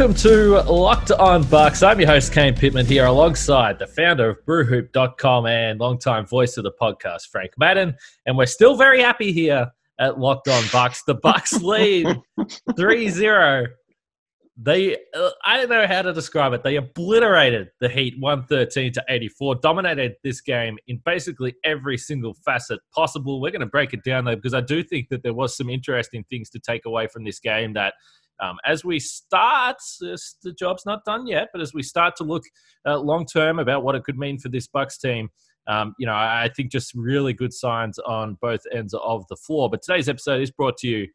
Welcome to Locked On Bucks. I'm your host, Kane Pittman, here alongside the founder of brewhoop.com and longtime voice of the podcast, Frank Madden. And we're still very happy here at Locked On Bucks. The Bucks lead 3 0. They, uh, I don't know how to describe it. They obliterated the Heat 113 to 84, dominated this game in basically every single facet possible. We're going to break it down though, because I do think that there was some interesting things to take away from this game that um, as we start, this, the job's not done yet, but as we start to look uh, long term about what it could mean for this Bucks team, um, you know, I, think just really good signs on both ends of the floor. But today's episode is brought to you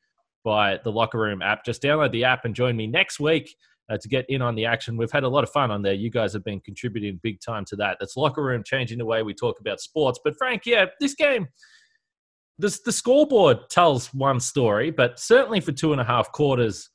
by the Locker Room app. Just download the app and join me next week uh, to get in on the action. We've had a lot of fun on there. You guys have been contributing big time to that. That's Locker Room changing the way we talk about sports. But Frank, yeah, this game. This, the scoreboard tells one story, but certainly for two and a half quarters,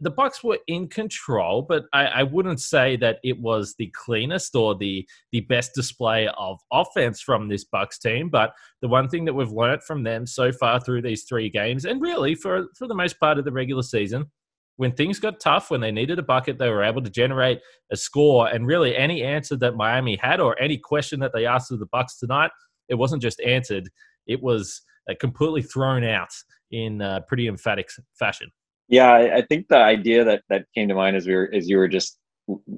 the Bucks were in control, but I, I, wouldn't say that it was the cleanest or the the best display of offense from this Bucks team. But the one thing that we've learned from them so far through these three games, and really for for the most part of the regular season, when things got tough, when they needed a bucket, they were able to generate a score. And really, any answer that Miami had or any question that they asked of the Bucks tonight, it wasn't just answered; it was uh, completely thrown out in uh, pretty emphatic fashion. Yeah, I, I think the idea that that came to mind as we were as you were just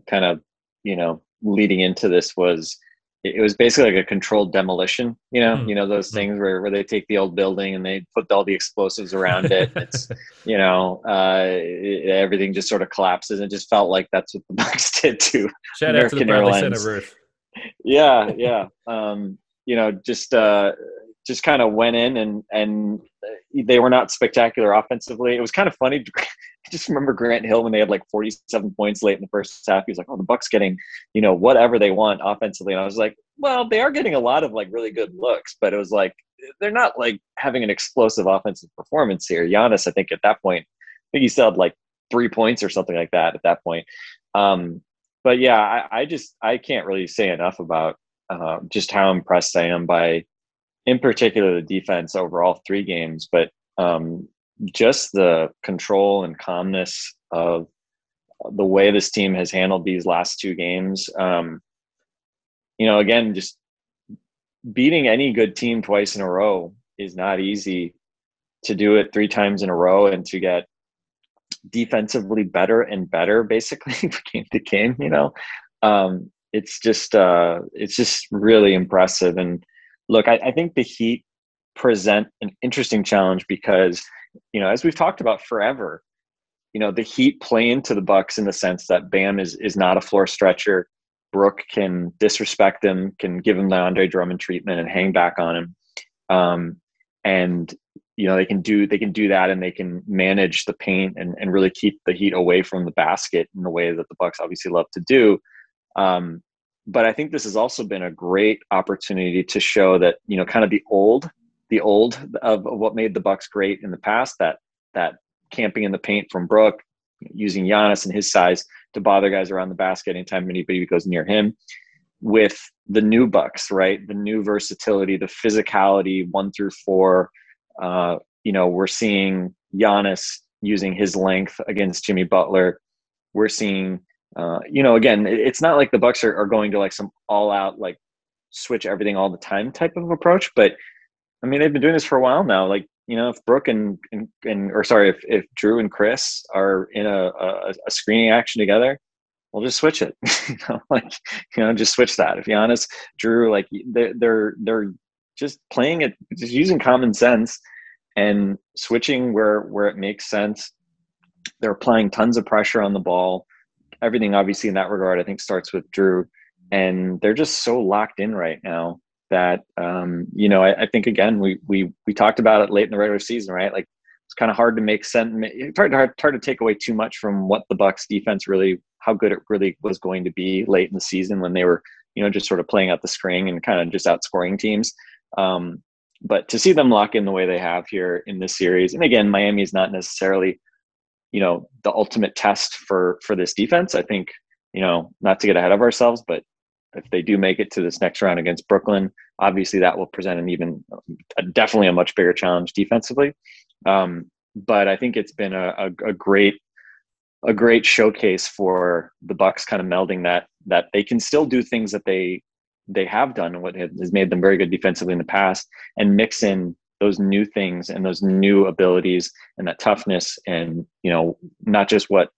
kind of you know leading into this was it was basically like a controlled demolition you know mm-hmm. you know those hmm. things where, where they take the old building and they put all the explosives around it it's you know uh, it, everything just sort of collapses and it just felt like that's what the bucks did to Shout American out to the Airlines. Center roof. yeah yeah um, you know just uh, just kind of went in and and they were not spectacular offensively. It was kind of funny. I just remember Grant Hill when they had like 47 points late in the first half. He was like, "Oh, the Bucks getting, you know, whatever they want offensively." And I was like, "Well, they are getting a lot of like really good looks, but it was like they're not like having an explosive offensive performance here." Giannis, I think at that point, I think he still had like three points or something like that at that point. Um, but yeah, I, I, just I can't really say enough about uh, just how impressed I am by in particular the defense over all three games, but um, just the control and calmness of the way this team has handled these last two games. Um, you know, again, just beating any good team twice in a row is not easy. To do it three times in a row and to get defensively better and better, basically game to game, you know, um, it's just uh, it's just really impressive and look, I, I think the Heat present an interesting challenge because, you know, as we've talked about forever, you know, the Heat play into the Bucks in the sense that Bam is is not a floor stretcher. Brook can disrespect him, can give him the Andre Drummond treatment and hang back on him. Um, and you know they can do they can do that and they can manage the paint and, and really keep the heat away from the basket in the way that the bucks obviously love to do um, but I think this has also been a great opportunity to show that you know kind of the old the old of, of what made the Bucks great in the past that that camping in the paint from Brook using Giannis and his size to bother guys around the basket anytime anybody goes near him with the new Bucks right? The new versatility the physicality one through four uh, you know we're seeing Giannis using his length against Jimmy Butler. We're seeing uh, you know, again, it's not like the Bucks are, are going to like some all out like switch everything all the time type of approach, but I mean they've been doing this for a while now. Like you know, if Brook and and, and or sorry, if, if Jrue and Khris are in a, a, a screening action together, we'll just switch it. you know, like you know, just switch that. If Giannis, Jrue, like they're they're they're just playing it, just using common sense and switching where where it makes sense. They're applying tons of pressure on the ball everything obviously in that regard, I think starts with Jrue and they're just so locked in right now that um, you know I, I, think again we we we talked about it late in the regular season, right? Like it's kind of hard to make sense. It's hard, hard, hard to take away too much from what the Bucks defense really, how good it really was going to be late in the season when they were, you know, just sort of playing out the screen and kind of just outscoring teams. Um, but to see them lock in the way they have here in this series, and again, Miami is not necessarily, you know, the ultimate test for for this defense. I think, you know, not to get ahead of ourselves, but if they do make it to this next round against Brooklyn, obviously that will present an even, definitely a much bigger challenge defensively. Um, but I think it's been a, a, a, great a great showcase for the Bucks, kind of melding that that they can still do things that they they have done and what has made them very good defensively in the past, and mix in those new things and those new abilities and that toughness and you know not just what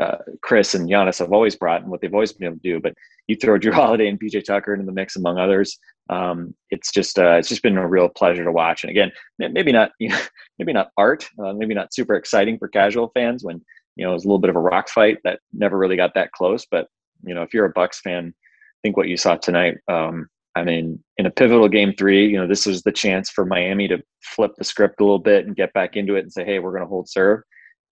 uh, Khris and Giannis have always brought and what they've always been able to do. But you throw Jrue Holiday and PJ Tucker into the mix, among others. Um, it's just uh, it's just been a real pleasure to watch. And again, maybe not you know, maybe not art, uh, maybe not super exciting for casual fans when you know it was a little bit of a rock fight that never really got that close. But you know, if you're a Bucks fan, I think what you saw tonight. Um, I mean, in a pivotal game three, you know, this was the chance for Miami to flip the script a little bit and get back into it and say, "Hey, we're going to hold serve."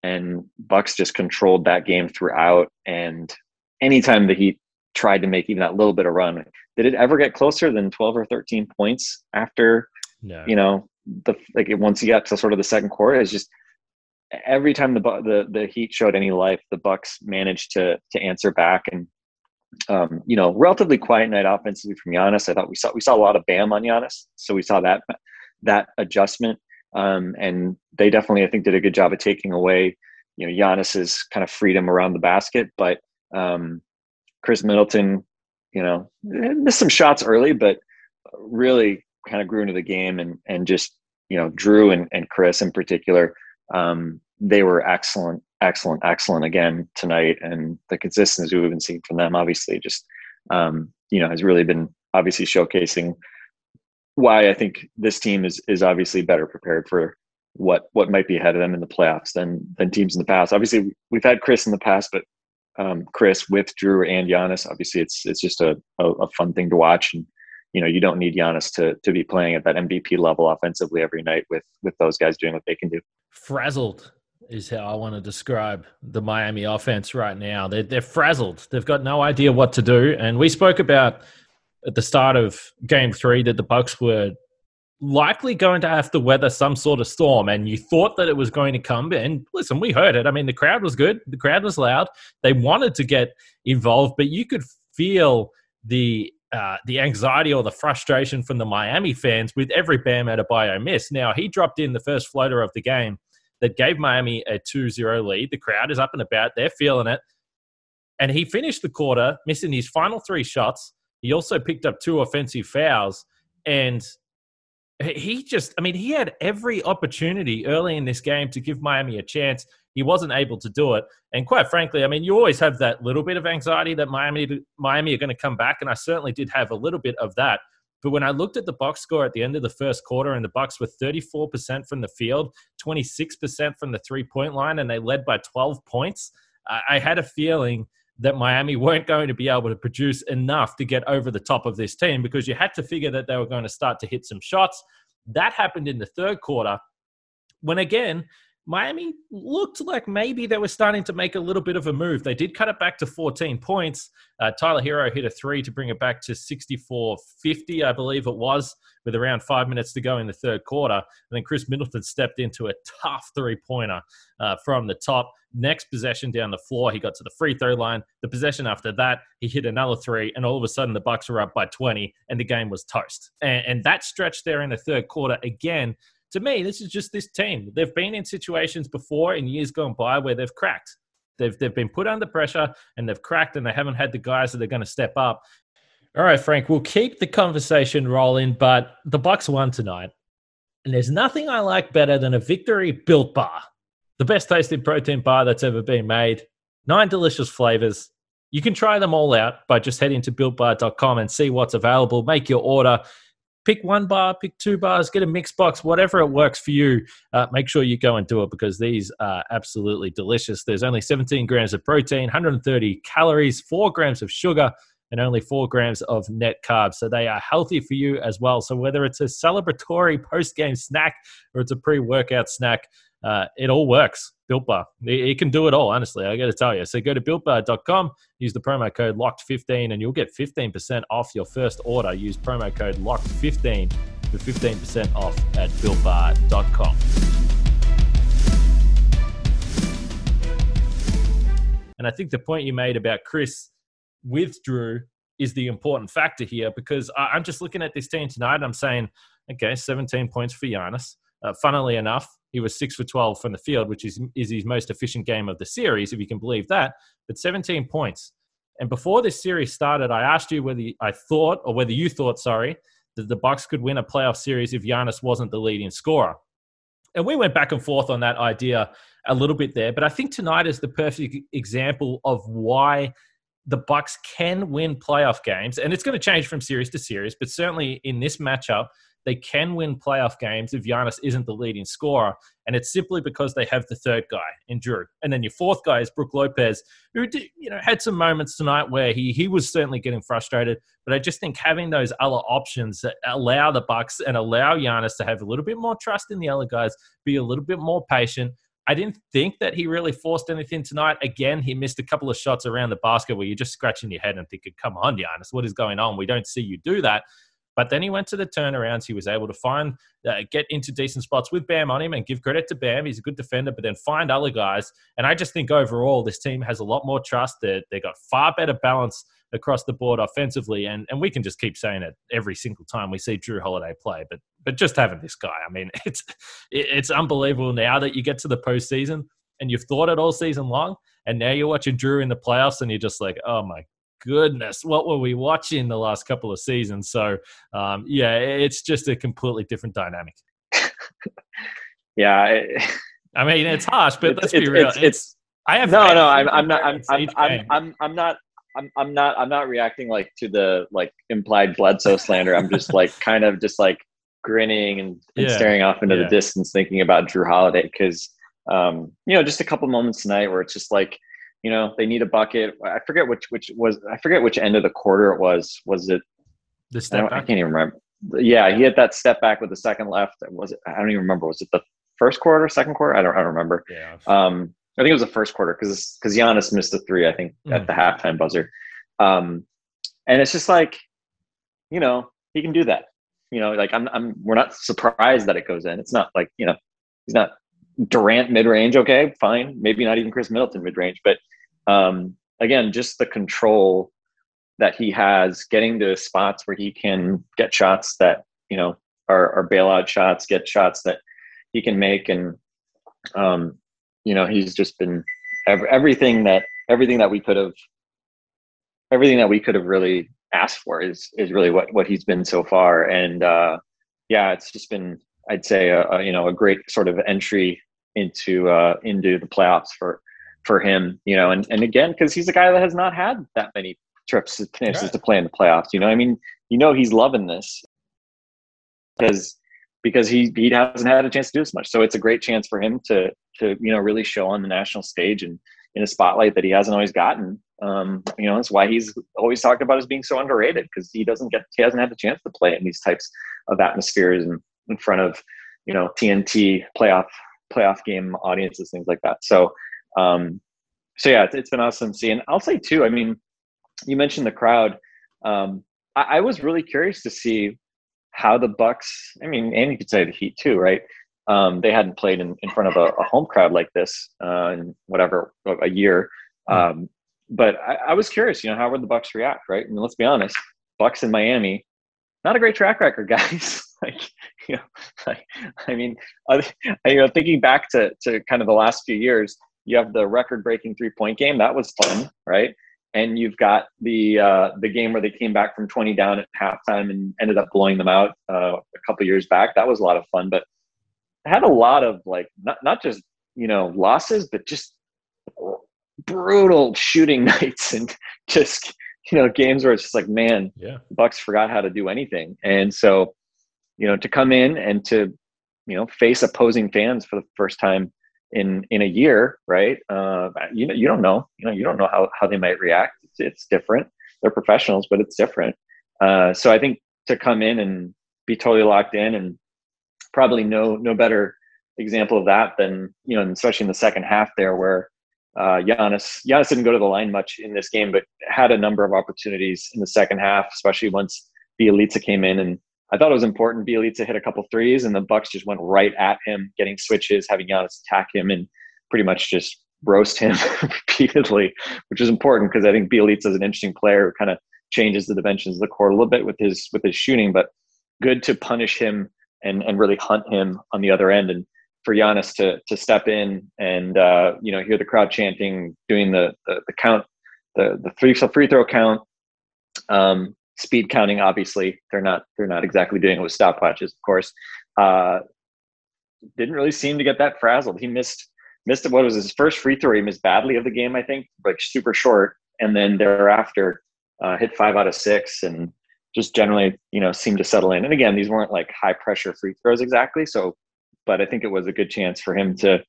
and Bucks just controlled that game throughout. And anytime the Heat tried to make even that little bit of run, did it ever get closer than twelve or thirteen points after? No. You know, the like once you got to sort of the second quarter, it's just every time the the the Heat showed any life, the Bucks managed to to answer back and. Um, you know, relatively quiet night offensively from Giannis. I thought we saw we saw a lot of Bam on Giannis, so we saw that that adjustment. Um, and they definitely, I think, did a good job of taking away, you know, Giannis's kind of freedom around the basket. But um, Khris Middleton, you know, missed some shots early, but really kind of grew into the game and and just you know Jrue and, and Khris in particular, um, they were excellent, excellent, excellent again tonight, and the consistency we've been seeing from them, obviously, just um, you know, has really been obviously showcasing why I think this team is is obviously better prepared for what what might be ahead of them in the playoffs than than teams in the past. Obviously, we've had Khris in the past, but um, Khris with Jrue and Giannis, obviously, it's it's just a, a, a fun thing to watch. And you know, you don't need Giannis to to be playing at that MVP level offensively every night with with those guys doing what they can do. Frazzled is how I want to describe the Miami offense right now. They're they're frazzled. They've got no idea what to do. And we spoke about at the start of game three that the Bucks were likely going to have to weather some sort of storm and you thought that it was going to come and listen we heard it i mean the crowd was good the crowd was loud they wanted to get involved but you could feel the uh, the anxiety or the frustration from the Miami fans with every Bam Adebayo miss. Now, he dropped in the first floater of the game that gave Miami a 2 0 lead. The crowd is up and about, they're feeling it. And he finished the quarter missing his final three shots he also picked up two offensive fouls, and he just, I mean, he had every opportunity early in this game to give Miami a chance. He wasn't able to do it. And quite frankly, I mean, you always have that little bit of anxiety that Miami, Miami are going to come back. And I certainly did have a little bit of that. But when I looked at the box score at the end of the first quarter, and the Bucks were 34% from the field, 26% from the three point line, and they led by 12 points, I had a feeling that Miami weren't going to be able to produce enough to get over the top of this team because you had to figure that they were going to start to hit some shots. That happened in the third quarter when, again, Miami looked like maybe they were starting to make a little bit of a move. They did cut it back to 14 points. Uh, Tyler Herro hit a three to bring it back to 64 50, I believe it was, with around five minutes to go in the third quarter. And then Khris Middleton stepped into a tough three pointer uh, from the top. Next possession down the floor, he got to the free throw line. The possession after that, he hit another three, and all of a sudden the Bucks were up by 20, and the game was toast. And, and that stretch there in the third quarter, again, to me, this is just this team. They've been in situations before in years gone by where they've cracked. They've they've been put under pressure and they've cracked, and they haven't had the guys that are going to step up. All right, Frank, we'll keep the conversation rolling, but the Bucks won tonight, and there's nothing I like better than a victory built bar, the best tasting protein bar that's ever been made. Nine delicious flavors. You can try them all out by just heading to builtbar.com and see what's available. Make your order pick one bar, pick two bars, get a mix box, whatever it works for you. Uh, make sure you go and do it because these are absolutely delicious. There's only 17 grams of protein, 130 calories, four grams of sugar, and only four grams of net carbs. So they are healthy for you as well. So whether it's a celebratory post game snack or it's a pre workout snack, uh, it all works. Built Bar. It, can do it all, honestly. I got to tell you. So go to builtbar.com, use the promo code LOCKED15, and you'll get 15% off your first order. Use promo code LOCKED15 for 15% off at builtbar.com. And I think the point you made about Khris with Jrue is the important factor here because I'm just looking at this team tonight. I'm saying, okay, 17 points for Giannis. Uh, funnily enough, he was six for 12 from the field, which is, is his most efficient game of the series, if you can believe that. But 17 points. And before this series started, I asked you whether I thought, or whether you thought, sorry, that the Bucks could win a playoff series if Giannis wasn't the leading scorer. And we went back and forth on that idea a little bit there. But I think tonight is the perfect example of why the Bucks can win playoff games. And it's going to change from series to series, but certainly in this matchup, they can win playoff games if Giannis isn't the leading scorer. And it's simply because they have the third guy in Jrue. And then your fourth guy is Brook Lopez, who you know had some moments tonight where he he was certainly getting frustrated. But I just think having those other options that allow the Bucks and allow Giannis to have a little bit more trust in the other guys, be a little bit more patient. I didn't think that he really forced anything tonight. Again, he missed a couple of shots around the basket where you're just scratching your head and thinking, come on, Giannis, what is going on? We don't see you do that. But then he went to the turnarounds. He was able to find, uh, get into decent spots with Bam on him and give credit to Bam. He's a good defender, but then find other guys. And I just think overall, this team has a lot more trust. They, they got far better balance across the board offensively. And, and we can just keep saying it every single time we see Jrue Holiday play. But but just having this guy, I mean, it's it's unbelievable now that you get to the postseason and you've thought it all season long, and now you're watching Jrue in the playoffs, and you're just like, oh my goodness, what were we watching the last couple of seasons? So, um, yeah, it's just a completely different dynamic. yeah. It, I mean, it's harsh, but let's be real. It's, it's, it's, I have no, no. I'm, I'm not. I'm, I'm, I'm, I'm, I'm not. I'm, I'm not. I'm not reacting like to the like implied Bledsoe slander. I'm just like kind of just like grinning and, and yeah. staring off into yeah. the distance, thinking about Jrue Holiday because um, you know just a couple moments tonight where it's just like you know they need a bucket. I forget which which was I forget which end of the quarter it was. Was it the step I, I, can't even remember. Yeah, he had that step back with the second left. Was it? I don't even remember. Was it the first quarter, second quarter? I don't. I don't remember. Yeah. Um, I think it was the first quarter because because Giannis missed a three. I think mm. at the halftime buzzer. Um, and it's just like, you know, he can do that. You know, like I'm. I'm. We're not surprised that it goes in. It's not like you know, he's not Durant mid range. Okay, fine. Maybe not even Khris Middleton mid range, but um, again, just the control that he has, getting to spots where he can get shots that you know are, are bailout shots, get shots that he can make, and um, you know he's just been everything that everything that we could have everything that we could have really asked for is is really what what he's been so far and uh yeah it's just been i'd say a, a you know a great sort of entry into uh into the playoffs for for him, you know, and, and again, because he's a guy that has not had that many trips chances right. to play in the playoffs. You know, I mean, you know, he's loving this because because he he hasn't had a chance to do as much. So it's a great chance for him to to you know really show on the national stage and in a spotlight that he hasn't always gotten. Um, you know, that's why he's always talked about as being so underrated because he doesn't get he hasn't had the chance to play in these types of atmospheres and in front of you know TNT playoff playoff game audiences, things like that. So um, so yeah, it's, it's been awesome seeing. I'll say too. I mean, you mentioned the crowd. Um, I, I, was really curious to see how the Bucks. I mean, and you could say the Heat too, right? Um, they hadn't played in, in front of a, a home crowd like this uh, in whatever a year. Hmm. Um, but I, I, was curious, you know, how would the Bucks react, right? I mean, let's be honest, Bucks in Miami, not a great track record, guys. Like, you know, like, I mean, I, you know, thinking back to to kind of the last few years, you have the record breaking three point game. That was fun right? And you've got the uh, the game where they came back from 20 down at halftime and ended up blowing them out uh, a couple years back. That was a lot of fun but I had a lot of like not, not just you know losses but just brutal shooting nights and just you know games where it's just like man yeah. Bucks forgot how to do anything. And so you know to come in and to you know face opposing fans for the first time in in a year, right? Uh, you know, you don't know. You know, you don't know how how they might react. It's, it's different. they're professionals, but it's different. Uh, so I think to come in and be totally locked in and probably no no better example of that than you know, especially in the second half there where uh, Giannis Giannis didn't go to the line much in this game, but had a number of opportunities in the second half, especially once Bjelica came in and I thought it was important. Bjelica hit a couple threes, and the Bucks just went right at him, getting switches, having Giannis attack him, and pretty much just roast him repeatedly, which is important because I think Bjelica is an interesting player who kind of changes the dimensions of the court a little bit with his with his shooting, but good to punish him and and really hunt him on the other end. And for Giannis to to step in and uh, you know hear the crowd chanting, doing the the, the count, the the free free throw count, um, speed counting obviously. They're not they're not exactly doing it with stopwatches of course. Uh, didn't really seem to get that frazzled. He missed missed what was his first free throw? He missed badly of the game i think like super short. And then thereafter uh, hit five out of six and just generally you know seemed to settle in. And again these weren't like high pressure free throws exactly so but i think it was a good chance for him to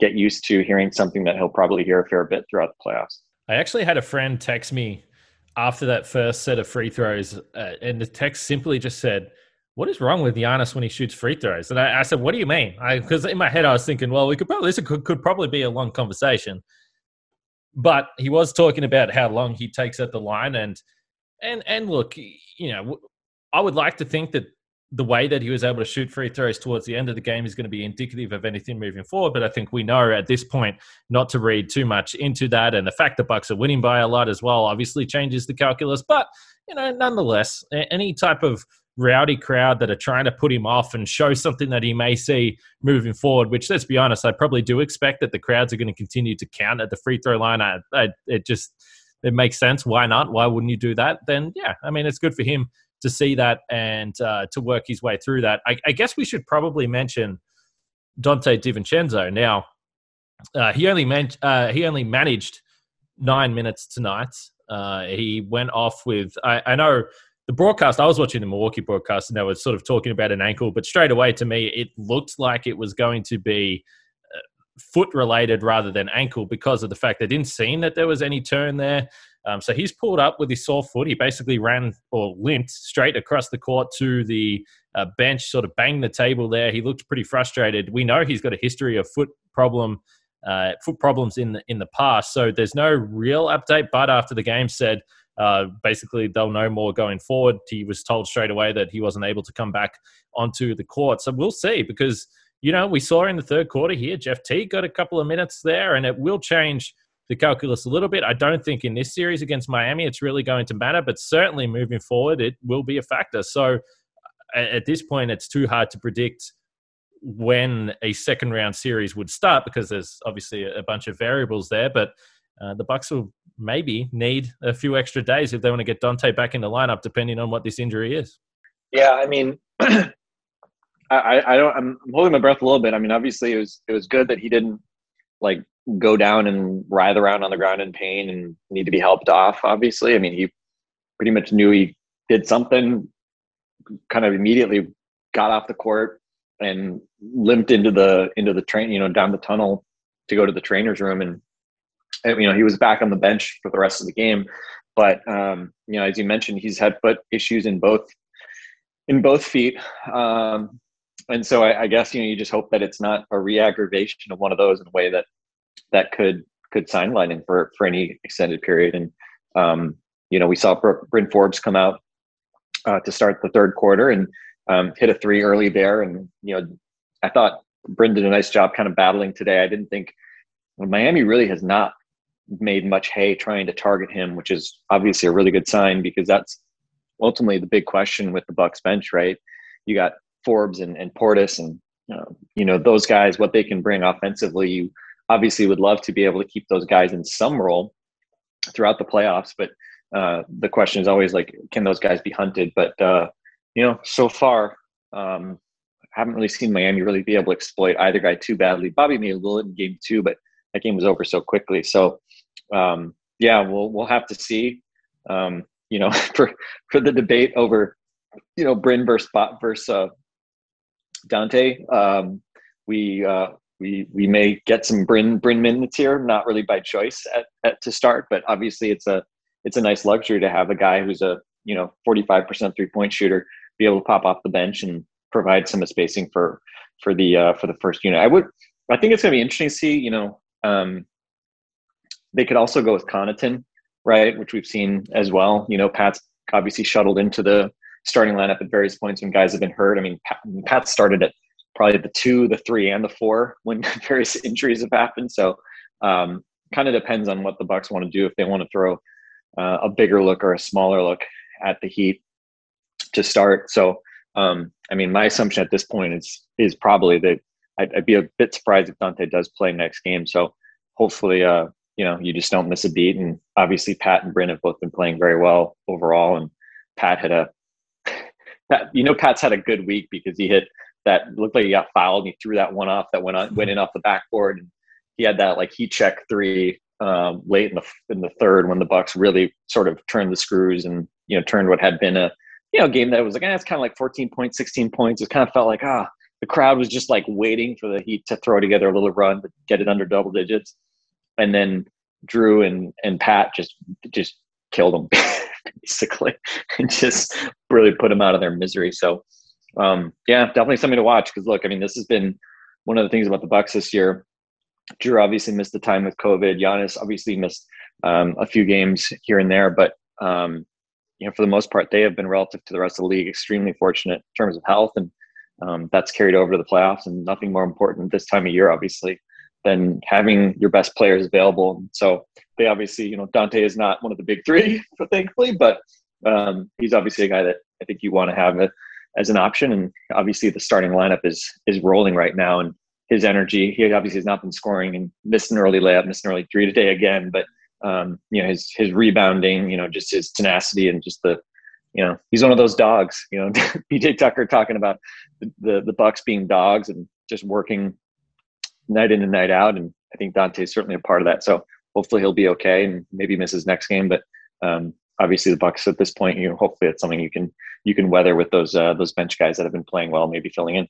get used to hearing something that he'll probably hear a fair bit throughout the playoffs. I actually had a friend text me after that first set of free throws, uh, and the text simply just said, "What is wrong with Giannis when he shoots free throws?" And I, I said, "What do you mean?" Because in my head, I was thinking, "Well, we could probably this could, could probably be a long conversation." But he was talking about how long he takes at the line, and and and look, you know, I would like to think that the way that he was able to shoot free throws towards the end of the game is going to be indicative of anything moving forward. But I think we know at this point not to read too much into that. And the fact that Bucks are winning by a lot as well obviously changes the calculus. But you know, nonetheless, any type of rowdy crowd that are trying to put him off and show something that he may see moving forward. Which, let's be honest, I probably do expect that the crowds are going to continue to count at the free throw line. I, I it just it makes sense. Why not? Why wouldn't you do that? Then yeah, I mean, it's good for him to see that and uh, to work his way through that. I, I, guess we should probably mention Donte DiVincenzo. Now, uh, he only man- uh, he only managed nine minutes tonight. Uh, he went off with I, I, know the broadcast. I was watching the Milwaukee broadcast and they were sort of talking about an ankle, but straight away to me it looked like it was going to be uh, foot related rather than ankle because of the fact they didn't seem that there was any turn there. Um, so he's pulled up with his sore foot. He basically ran or limped straight across the court to the uh, bench, sort of banged the table there. He looked pretty frustrated. We know he's got a history of foot problem, uh, foot problems in the in the past. So there's no real update. But after the game, said uh, basically they'll know more going forward. He was told straight away that he wasn't able to come back onto the court. So we'll see because you know we saw in the third quarter here, Jeff Teague got a couple of minutes there, and it will change the calculus a little bit. I don't think in this series against Miami it's really going to matter, but certainly moving forward it will be a factor. So at this point, it's too hard to predict when a second round series would start because there's obviously a bunch of variables there. But uh, the Bucks will maybe need a few extra days if they want to get Donte back in the lineup, depending on what this injury is. Yeah, I mean, I, I don't. I'm holding my breath a little bit. I mean, obviously, it was it was good that he didn't like go down and writhe around on the ground in pain and need to be helped off. Obviously, I mean, he pretty much knew he did something. Kind of immediately got off the court and limped into the into the train, you know, down the tunnel to go to the trainer's room, and, and you know he was back on the bench for the rest of the game. But um, you know, as you mentioned, he's had foot issues in both in both feet. Um, and so I, I, guess you know you just hope that it's not a re-aggravation of one of those in a way that that could could sideline him for for any extended period. And um, you know we saw Bryn Forbes come out uh, to start the third quarter and um, hit a three early there. And you know I thought Bryn did a nice job kind of battling today. I didn't think well, Miami really has not made much hay trying to target him, which is obviously a really good sign because that's ultimately the big question with the Bucks bench, right? You got Forbes and, and Portis and uh, you know those guys, what they can bring offensively. You obviously would love to be able to keep those guys in some role throughout the playoffs, but uh, the question is always like, can those guys be hunted? But uh, you know, so far, um, haven't really seen Miami really be able to exploit either guy too badly. Bobby made a little in game two, but that game was over so quickly. So um, yeah, we'll we'll have to see. Um, you know, for for the debate over you know Bryn versus versus uh, Donte. Um, we uh, we we may get some Bryn Bryn minutes here, not really by choice at, at to start, but obviously it's a it's a nice luxury to have a guy who's a you know 45% three point shooter be able to pop off the bench and provide some spacing for for the uh, for the first unit. I would I think it's going to be interesting to see. You know, um, they could also go with Connaughton, right, which we've seen as well. You know, Pat's obviously shuttled into the starting lineup at various points when guys have been hurt. I mean, Pat, Pat started at probably the two, the three, and the four when various injuries have happened. So, um, kind of depends on what the Bucks want to do if they want to throw uh, a bigger look or a smaller look at the Heat to start. So, um, I mean, my assumption at this point is is probably that I'd, I'd, be a bit surprised if Donte does play next game. So, hopefully, uh, you know, you just don't miss a beat. And obviously, Pat and Bryn have both been playing very well overall. And Pat had a, Pat, you know, Pat's had a good week because he hit that looked like he got fouled. And he threw that one off that went on, went in off the backboard, and he had that like he checked three um, late in the in the third when the Bucks really sort of turned the screws and you know turned what had been a you know game that was like eh, it's kind of like 14 points, 16 points. It kind of felt like ah the crowd was just like waiting for the Heat to throw together a little run to get it under double digits, and then Jrue and and Pat just just killed them basically and just really put them out of their misery. So um, yeah, definitely something to watch because look, I mean, this has been one of the things about the Bucks this year Jrue obviously missed the time with COVID. Giannis obviously missed um, a few games here and there, but um, you know, for the most part, they have been relative to the rest of the league extremely fortunate in terms of health, and um, that's carried over to the playoffs. And nothing more important this time of year, obviously, than having your best players available. So they obviously, you know, Donte is not one of the big three, thankfully, but um, he's obviously a guy that I think you want to have a, as an option. And obviously, the starting lineup is is rolling right now, and his energy. He obviously has not been scoring and missed an early layup, missed an early three today again. But um, you know his his rebounding, you know, just his tenacity and just the you know he's one of those dogs. You know, PJ Tucker talking about the, the, the Bucks being dogs and just working night in and night out. And I think Donte is certainly a part of that. So hopefully he'll be okay and maybe miss his next game. But um, obviously the Bucks at this point, you know, hopefully it's something you can you can weather with those uh, those bench guys that have been playing well, maybe filling in.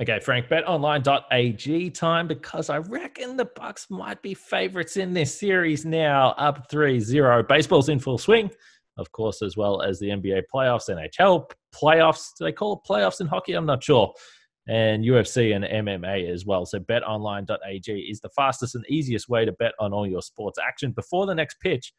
Okay, Frank, betonline.ag time because I reckon the Bucks might be favorites in this series now, up 3-0. Baseball's in full swing, of course, as well as the NBA playoffs, NHL playoffs. Do they call it playoffs in hockey? I'm not sure. And UFC and MMA as well. So betonline.ag is the fastest and easiest way to bet on all your sports action before the next pitch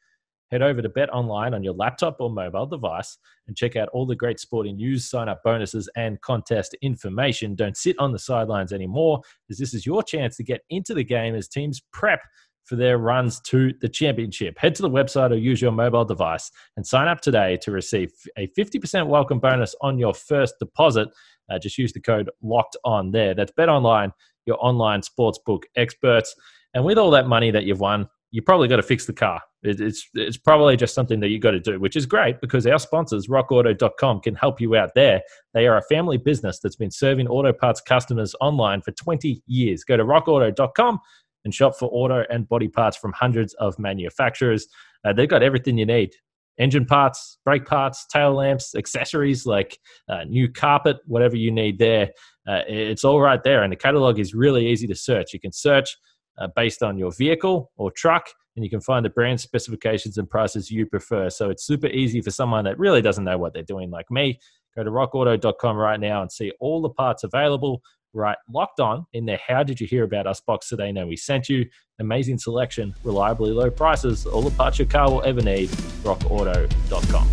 Head over to betonline on your laptop or mobile device and check out all the great sporting news, sign up bonuses, and contest information. Don't sit on the sidelines anymore, as this is your chance to get into the game as teams prep for their runs to the championship. Head to the website or use your mobile device and sign up today to receive a 50% welcome bonus on your first deposit. Uh, just use the code locked on there. That's Bet Online, your online sportsbook experts. And with all that money that you've won, you probably got to fix the car. It, it's it's probably just something that you got to do, which is great because our sponsors, RockAuto.com, can help you out there. They are a family business that's been serving auto parts customers online for 20 years. Go to RockAuto.com and shop for auto and body parts from hundreds of manufacturers. Uh, they've got everything you need engine parts, brake parts, tail lamps, accessories like uh, new carpet, whatever you need there. Uh, it's all right there. And the catalog is really easy to search. You can search uh, based on your vehicle or truck, and you can find the brand specifications and prices you prefer. So it's super easy for someone that really doesn't know what they're doing, like me. Go to rockauto.com right now and see all the parts available. Right, locked on in there. How did you hear about us box today? Know we sent you amazing selection, reliably low prices, all the parts your car will ever need. RockAuto.com.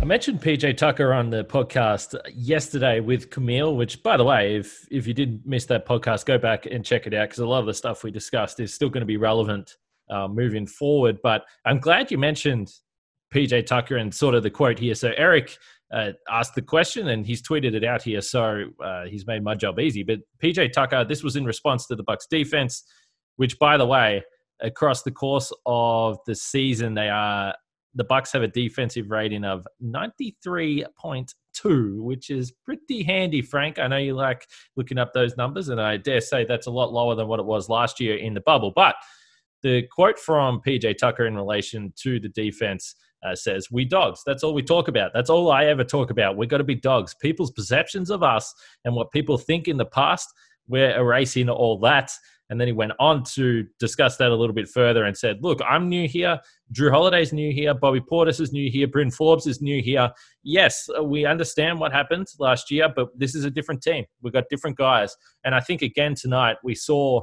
I mentioned PJ Tucker on the podcast yesterday with Camille, which, by the way, if if you did miss that podcast, go back and check it out because a lot of the stuff we discussed is still going to be relevant uh, moving forward. But I'm glad you mentioned PJ Tucker and sort of the quote here. So Eric uh, asked the question and he's tweeted it out here, so uh, he's made my job easy. But PJ Tucker, this was in response to the Bucks defense, which, by the way, across the course of the season, they are the Bucks have a defensive rating of 93.2, which is pretty handy, Frank. I know you like looking up those numbers, and I dare say that's a lot lower than what it was last year in the bubble. But the quote from PJ Tucker in relation to the defense uh, says, We dogs. That's all we talk about. That's all I ever talk about. We've got to be dogs. People's perceptions of us and what people think in the past, we're erasing all that. And then he went on to discuss that a little bit further and said, Look, I'm new here. Jrue Holiday's new here. Bobby Portis is new here. Bryn Forbes is new here. Yes, we understand what happened last year, but this is a different team. We've got different guys. And I think again tonight we saw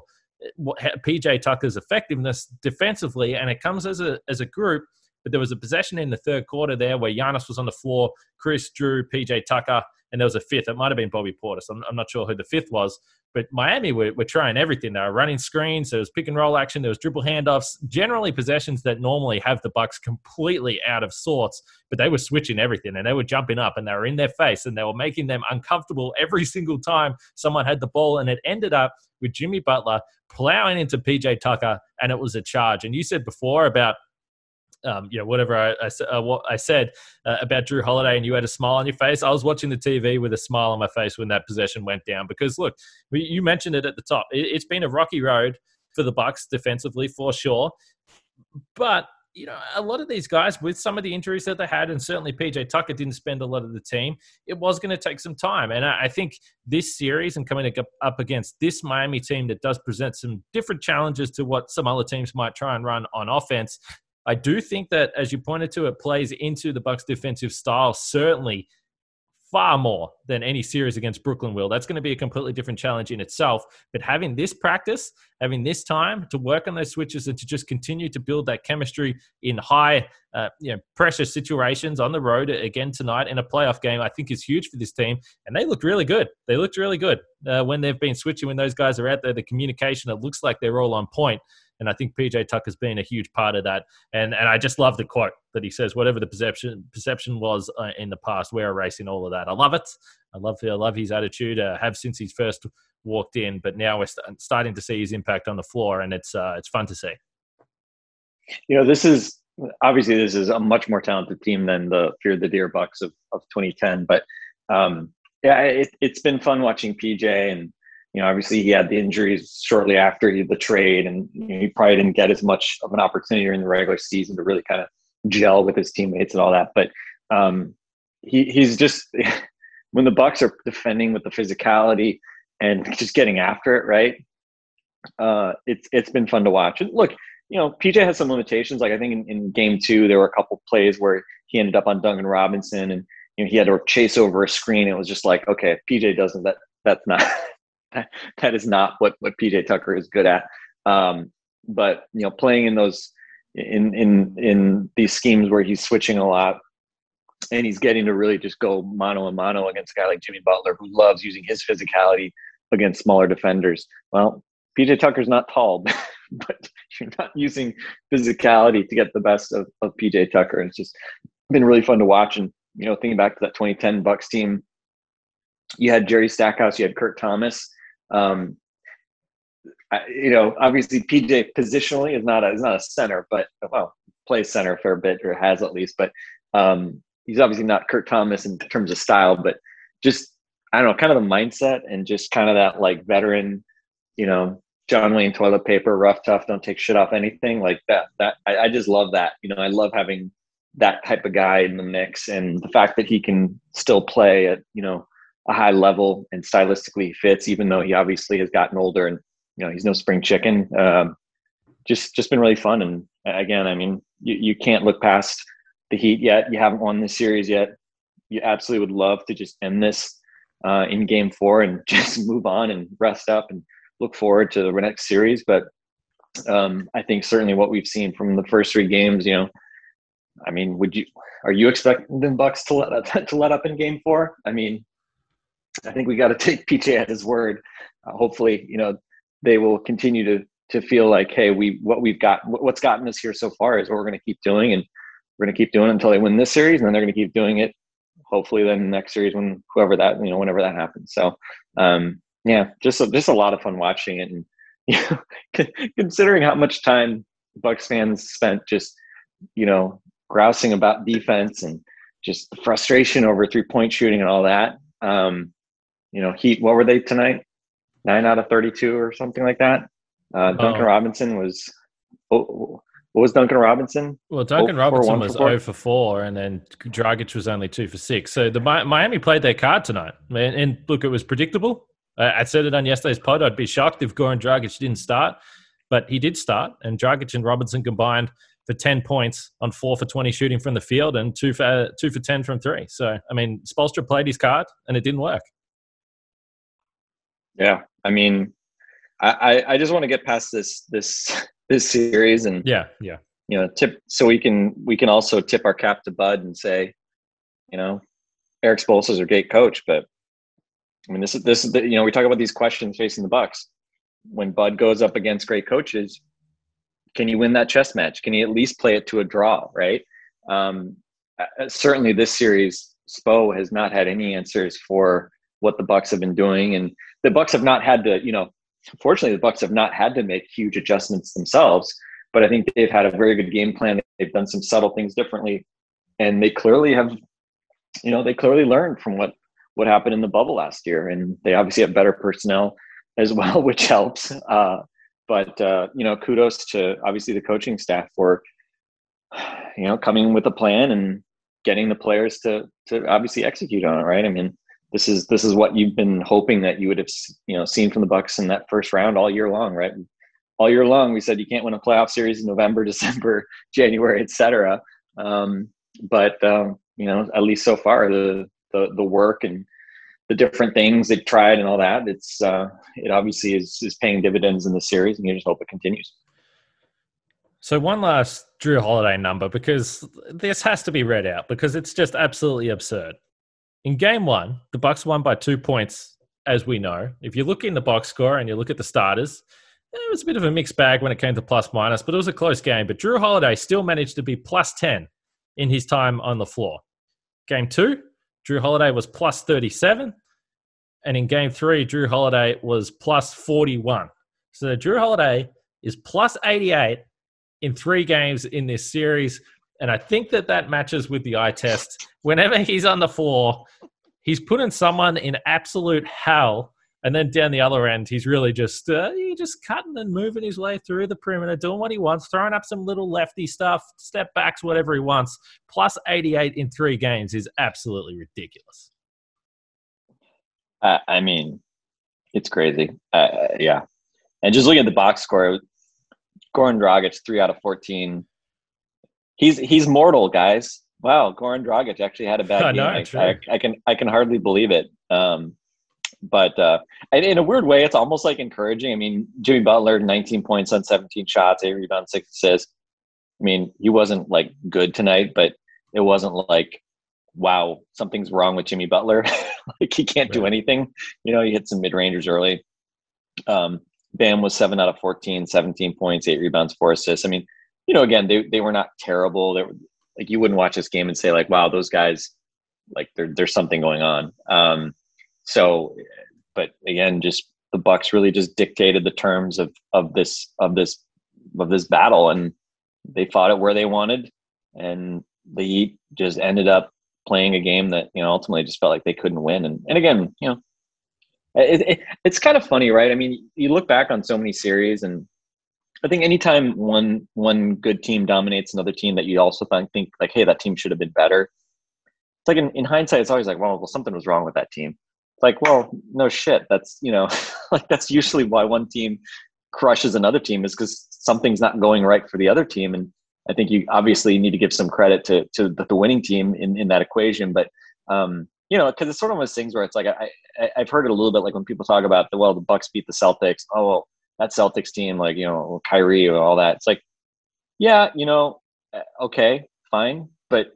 PJ Tucker's effectiveness defensively, and it comes as a, as a group. But there was a possession in the third quarter there where Giannis was on the floor, Khris, Jrue, PJ Tucker, and there was a fifth. It might have been Bobby Portis. I'm, I'm not sure who the fifth was, but Miami were, were trying everything. They were running screens. There was pick and roll action. There was dribble handoffs. Generally, possessions that normally have the Bucks completely out of sorts. But they were switching everything, and they were jumping up, and they were in their face, and they were making them uncomfortable every single time someone had the ball. And it ended up with Jimmy Butler plowing into PJ Tucker, and it was a charge. And you said before about um, you know, whatever I, I, uh, what I said uh, about Jrue Holiday and you had a smile on your face. I was watching the TV with a smile on my face when that possession went down because look, you mentioned it at the top. It, it's been a rocky road for the Bucks defensively for sure, but you know, a lot of these guys with some of the injuries that they had, and certainly PJ Tucker didn't spend a lot of the team, it was going to take some time. And I think this series and coming up against this Miami team that does present some different challenges to what some other teams might try and run on offense, I do think that, as you pointed to, it plays into the Bucks' defensive style certainly far more than any series against Brooklyn will. That's going to be a completely different challenge in itself. But having this practice, having this time to work on those switches and to just continue to build that chemistry in high, uh, you know, pressure situations on the road again tonight in a playoff game, I think is huge for this team. And they looked really good. They looked really good uh, when they've been switching. When those guys are out there, the communication it looks like they're all on point. And I think PJ Tucker's been a huge part of that. And and I just love the quote that he says, whatever the perception perception was uh, in the past, we're erasing all of that. I love it. I love I love his attitude. Uh, have since he's first walked in, but now we're st- starting to see his impact on the floor, and it's uh, it's fun to see. You know, this is obviously this is a much more talented team than the Fear the Deer Bucks of of 2010, but um, yeah, it, it's been fun watching PJ and you know, obviously he had the injuries shortly after he, the trade, and he probably didn't get as much of an opportunity during the regular season to really kind of gel with his teammates and all that. But um, he, he's just when the Bucks are defending with the physicality and just getting after it, right? Uh, it's it's been fun to watch. And look, you know, PJ has some limitations. Like I think in, in game two, there were a couple plays where he ended up on Duncan Robinson, and you know he had to chase over a screen. It was just like, okay, PJ doesn't that that's not that is not what what PJ Tucker is good at. Um, but you know, playing in those in in in these schemes where he's switching a lot and he's getting to really just go mano a mano against a guy like Jimmy Butler who loves using his physicality against smaller defenders. Well, PJ Tucker's not tall, but you're not using physicality to get the best of, of PJ Tucker. And it's just been really fun to watch. And, you know, thinking back to that 2010 Bucks team, you had Jerry Stackhouse, you had Kurt Thomas, um, you know, obviously PJ positionally is not a is not a center, but well, plays center for a bit or has at least. But um, he's obviously not Kurt Thomas in terms of style, but just I don't know, kind of the mindset and just kind of that like veteran, you know, John Wayne toilet paper, rough, tough, don't take shit off anything like that. That I, I just love that. You know, I love having that type of guy in the mix, and the fact that he can still play at you know a high level and stylistically fits, even though he obviously has gotten older and you know he's no spring chicken. Um, just just been really fun. And again, I mean, you, you can't look past the Heat yet. You haven't won this series yet. You absolutely would love to just end this uh, in Game Four and just move on and rest up and look forward to the next series. But um, I think certainly what we've seen from the first three games, you know, I mean, would you are you expecting the Bucks to let to let up in Game Four? I mean, I think we got to take PJ at his word. Uh, hopefully, you know, they will continue to to feel like, hey, we what we've got, what's gotten us here so far is what we're going to keep doing, and we're going to keep doing it until they win this series, and then they're going to keep doing it. Hopefully, then the next series when whoever that you know whenever that happens. So, um, yeah, just a, just a lot of fun watching it, and you know, considering how much time Bucks fans spent just you know grousing about defense and just the frustration over three point shooting and all that. Um, you know, Heat, what were they tonight? Nine out of 32 or something like that. Uh, Duncan oh. Robinson was, oh, what was Duncan Robinson? Well, Duncan oh, Robinson was 0 for 4, and then Dragic was only 2 for 6. So the Miami played their card tonight. And, and look, it was predictable. I, I said it on yesterday's pod. I'd be shocked if Goran Dragic didn't start, but he did start, and Dragic and Robinson combined for 10 points on four for 20 shooting from the field and two for, two for 10 from three. So, I mean, Spoelstra played his card and it didn't work. Yeah. I mean, I, I just want to get past this, this, this series and yeah, yeah. You know, tip so we can we can also tip our cap to Bud and say, you know, Erik Spoelstra is a great coach, but I mean, this is this is the, you know we talk about these questions facing the Bucks. When Bud goes up against great coaches, can you win that chess match? Can you at least play it to a draw? Right. Um, certainly, this series, Spo has not had any answers for what the Bucks have been doing, and the Bucks have not had to. You know, fortunately, the Bucks have not had to make huge adjustments themselves. But I think they've had a very good game plan. They've done some subtle things differently, and they clearly have. You know, they clearly learned from what what happened in the bubble last year, and they obviously have better personnel as well, which helps. Uh, but uh, you know, kudos to obviously the coaching staff for you know coming with a plan and getting the players to to obviously execute on it. Right? I mean, this is this is what you've been hoping that you would have you know seen from the Bucks in that first round all year long, right? All year long, we said you can't win a playoff series in November, December, January, etc. Um, but um, you know, at least so far, the the the work and the different things they've tried and all that, it's uh, it obviously is is paying dividends in the series, and you just hope it continues. So one last Jrue Holiday number because this has to be read out because it's just absolutely absurd. In game one, the Bucks won by two points, as we know. If you look in the box score and you look at the starters, it was a bit of a mixed bag when it came to plus minus, but it was a close game. But Jrue Holiday still managed to be plus 10 in his time on the floor. Game two, Jrue Holiday was plus 37. And in game three, Jrue Holiday was plus 41. So Jrue Holiday is plus 88 in three games in this series. And I think that that matches with the eye test. Whenever he's on the floor, he's putting someone in absolute hell. And then down the other end, he's really just uh, just cutting and moving his way through the perimeter, doing what he wants, throwing up some little lefty stuff, step backs, whatever he wants. Plus 88 in three games is absolutely ridiculous. Uh, I mean, it's crazy. Uh, yeah. And just looking at the box score, Goran Dragic, three out of 14. He's, he's mortal, guys. Wow. Goran Dragic actually had a bad game. I, I, I, can, I can hardly believe it. Um, but uh, in a weird way, it's almost like encouraging. I mean, Jimmy Butler, 19 points on 17 shots, eight rebounds, six assists. I mean, he wasn't like good tonight, but it wasn't like, wow, something's wrong with Jimmy Butler. like he can't do anything. You know, he hit some mid rangers early. Um, Bam was seven out of 14, 17 points, eight rebounds, four assists. I mean, you know, again, they, they were not terrible. They were like, you wouldn't watch this game and say like, wow, those guys, like there, there's something going on. Um, so, but again, just the Bucks really just dictated the terms of of this of this of this battle, and they fought it where they wanted, and the Heat just ended up playing a game that you know ultimately just felt like they couldn't win. And and again, you know, it, it, it's kind of funny, right? I mean, you look back on so many series, and I think anytime one one good team dominates another team that you also think, like, hey, that team should have been better. It's like in, in hindsight, it's always like, well, well, something was wrong with that team It's like, well, no shit. That's you know, like that's usually why one team crushes another team is because something's not going right for the other team. And I think you obviously need to give some credit to to the, the winning team in in that equation. But um, you know, because it's sort of one of those things where it's like I, I I've heard it a little bit like when people talk about the well the Bucks beat the Celtics. Oh, well, that Celtics team, like you know, Kyrie or all that. It's like, yeah, you know, uh, okay, fine, but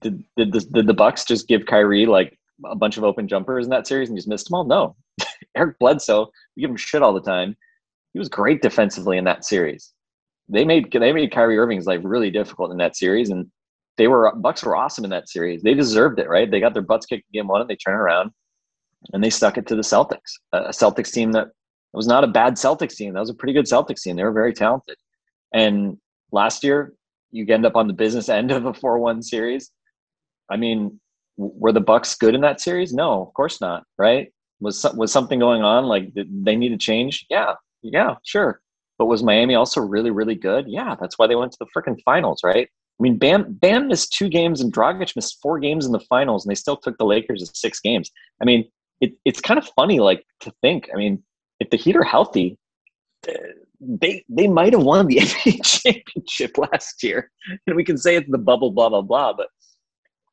did did the, did the Bucks just give Kyrie like a bunch of open jumpers in that series and just missed them all? No. Eric Bledsoe, we give him shit all the time. He was great defensively in that series. They made they made Kyrie Irving's life really difficult in that series, and they were Bucks were awesome in that series. They deserved it, right? They got their butts kicked in game one, and they turn around and they stuck it to the Celtics, a Celtics team that was not a bad Celtics team. That was a pretty good Celtics team. They were very talented. And last year, you end up on the business end of a four-one series. I mean, were the Bucks good in that series? No, of course not. Right? Was was something going on? Like they need to change? Yeah, yeah, sure. But was Miami also really, really good? Yeah, that's why they went to the freaking finals, right? I mean, Bam Bam missed two games and Dragic missed four games in the finals, and they still took the Lakers to six games. I mean, it, it's kind of funny, like to think. I mean, if the Heat are healthy, they they might have won the NBA championship last year, and we can say it's the bubble, blah blah blah. But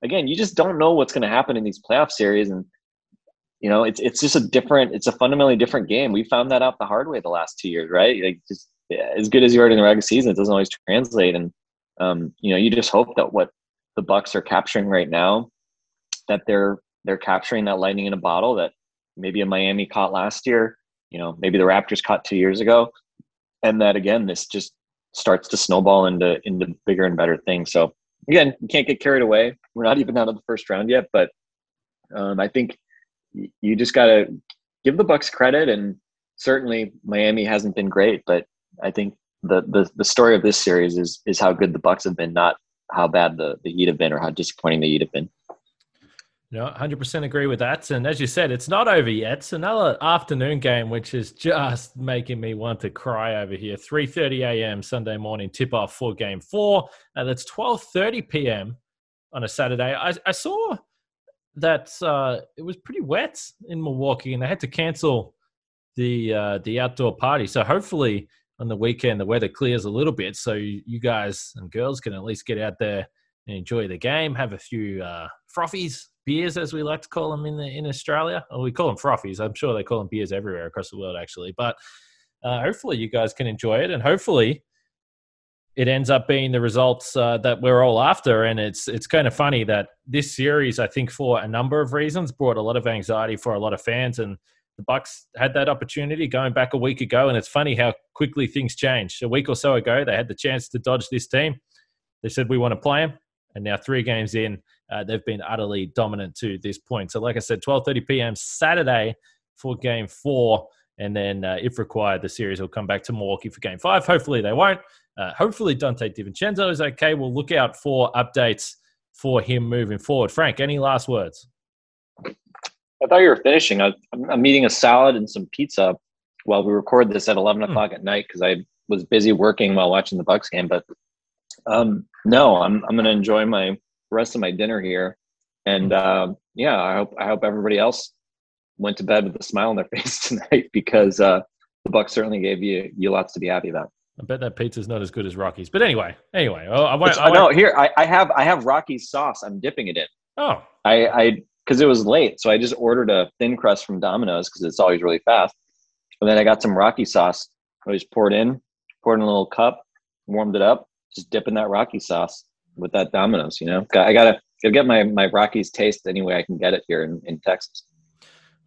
again, you just don't know what's going to happen in these playoff series, and you know it's it's just a different, it's a fundamentally different game. We found that out the hard way the last two years, right? Like just yeah, as good as you are in the regular season, it doesn't always translate, and um, you know you just hope that what the Bucks are capturing right now, that they're they're capturing that lightning in a bottle that maybe a Miami caught last year. You know, maybe the Raptors caught two years ago. And that again this just starts to snowball into into bigger and better things. So again you can't get carried away. We're not even out of the first round yet but um, i think you just got to give the bucks credit and certainly miami hasn't been great but i think the, the the story of this series is is how good the bucks have been not how bad the the heat have been or how disappointing the heat have been no, 100% agree with that. And as you said, it's not over yet. It's another afternoon game, which is just making me want to cry over here. 3.30 a.m. Sunday morning tip-off for Game 4. And that's 12.30 p.m. on a Saturday. I, I saw that uh, it was pretty wet in Milwaukee and they had to cancel the uh, the outdoor party. So hopefully on the weekend the weather clears a little bit so you guys and girls can at least get out there and enjoy the game, have a few uh, frothies beers, as we like to call them in the, in Australia. Well, we call them frothies. I'm sure they call them beers everywhere across the world, actually. But uh, hopefully, you guys can enjoy it, and hopefully, it ends up being the results uh, that we're all after. And it's it's kind of funny that this series, I think, for a number of reasons, brought a lot of anxiety for a lot of fans, and the Bucks had that opportunity going back a week ago. And it's funny how quickly things changed. A week or so ago, they had the chance to dodge this team. They said we want to play them, and now three games in, uh, they've been utterly dominant to this point. So, like I said, 12:30 p.m. Saturday for Game Four, and then uh, if required, the series will come back to Milwaukee for Game Five. Hopefully, they won't. Uh, hopefully, Donte DiVincenzo is okay. We'll look out for updates for him moving forward. Frank, any last words? I thought you were finishing. I, am eating a salad and some pizza while we record this at 11 hmm. o'clock at night because I was busy working while watching the Bucks game. But um, no, I'm I'm going to enjoy my rest of my dinner here. And uh, yeah, I hope I hope everybody else went to bed with a smile on their face tonight because uh, the Bucks certainly gave you you lots to be happy about. I bet that pizza's not as good as Rocky's. But anyway, anyway, oh, I, won't, I, know here I, I have I have Rocky's sauce. I'm dipping it in. Oh, I I because it was late, so I just ordered a thin crust from Domino's because it's always really fast. And then I got some Rocky sauce. I just poured in, poured in a little cup, warmed it up, just dipping that Rocky sauce with that Domino's. You know, I gotta gotta get my my Rockies taste any way I can get it here in, in Texas.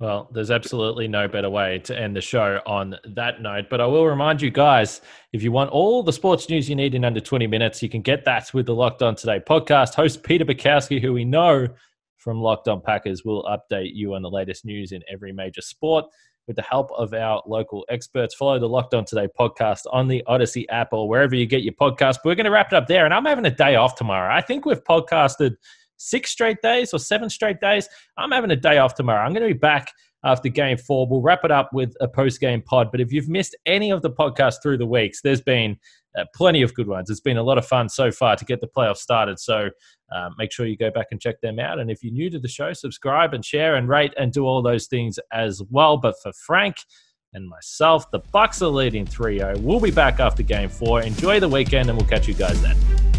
Well, there's absolutely no better way to end the show on that note. But I will remind you guys if you want all the sports news you need in under 20 minutes, you can get that with the Locked On Today podcast. Host Peter Bukowski, who we know from Locked On Packers, will update you on the latest news in every major sport with the help of our local experts. Follow the Locked On Today podcast on the Odyssey app or wherever you get your podcast. But we're going to wrap it up there. And I'm having a day off tomorrow. I think we've podcasted six straight days or seven straight days. I'm having a day off tomorrow. I'm going to be back after game four. We'll wrap it up with a post game pod. But if you've missed any of the podcasts through the weeks, there's been uh, plenty of good ones. It's been a lot of fun so far to get the playoffs started. So uh, make sure you go back and check them out. And if you're new to the show, subscribe and share and rate and do all those things as well. But for Frank and myself, the Bucks are leading 3-0. We'll be back after game four. Enjoy the weekend and we'll catch you guys then.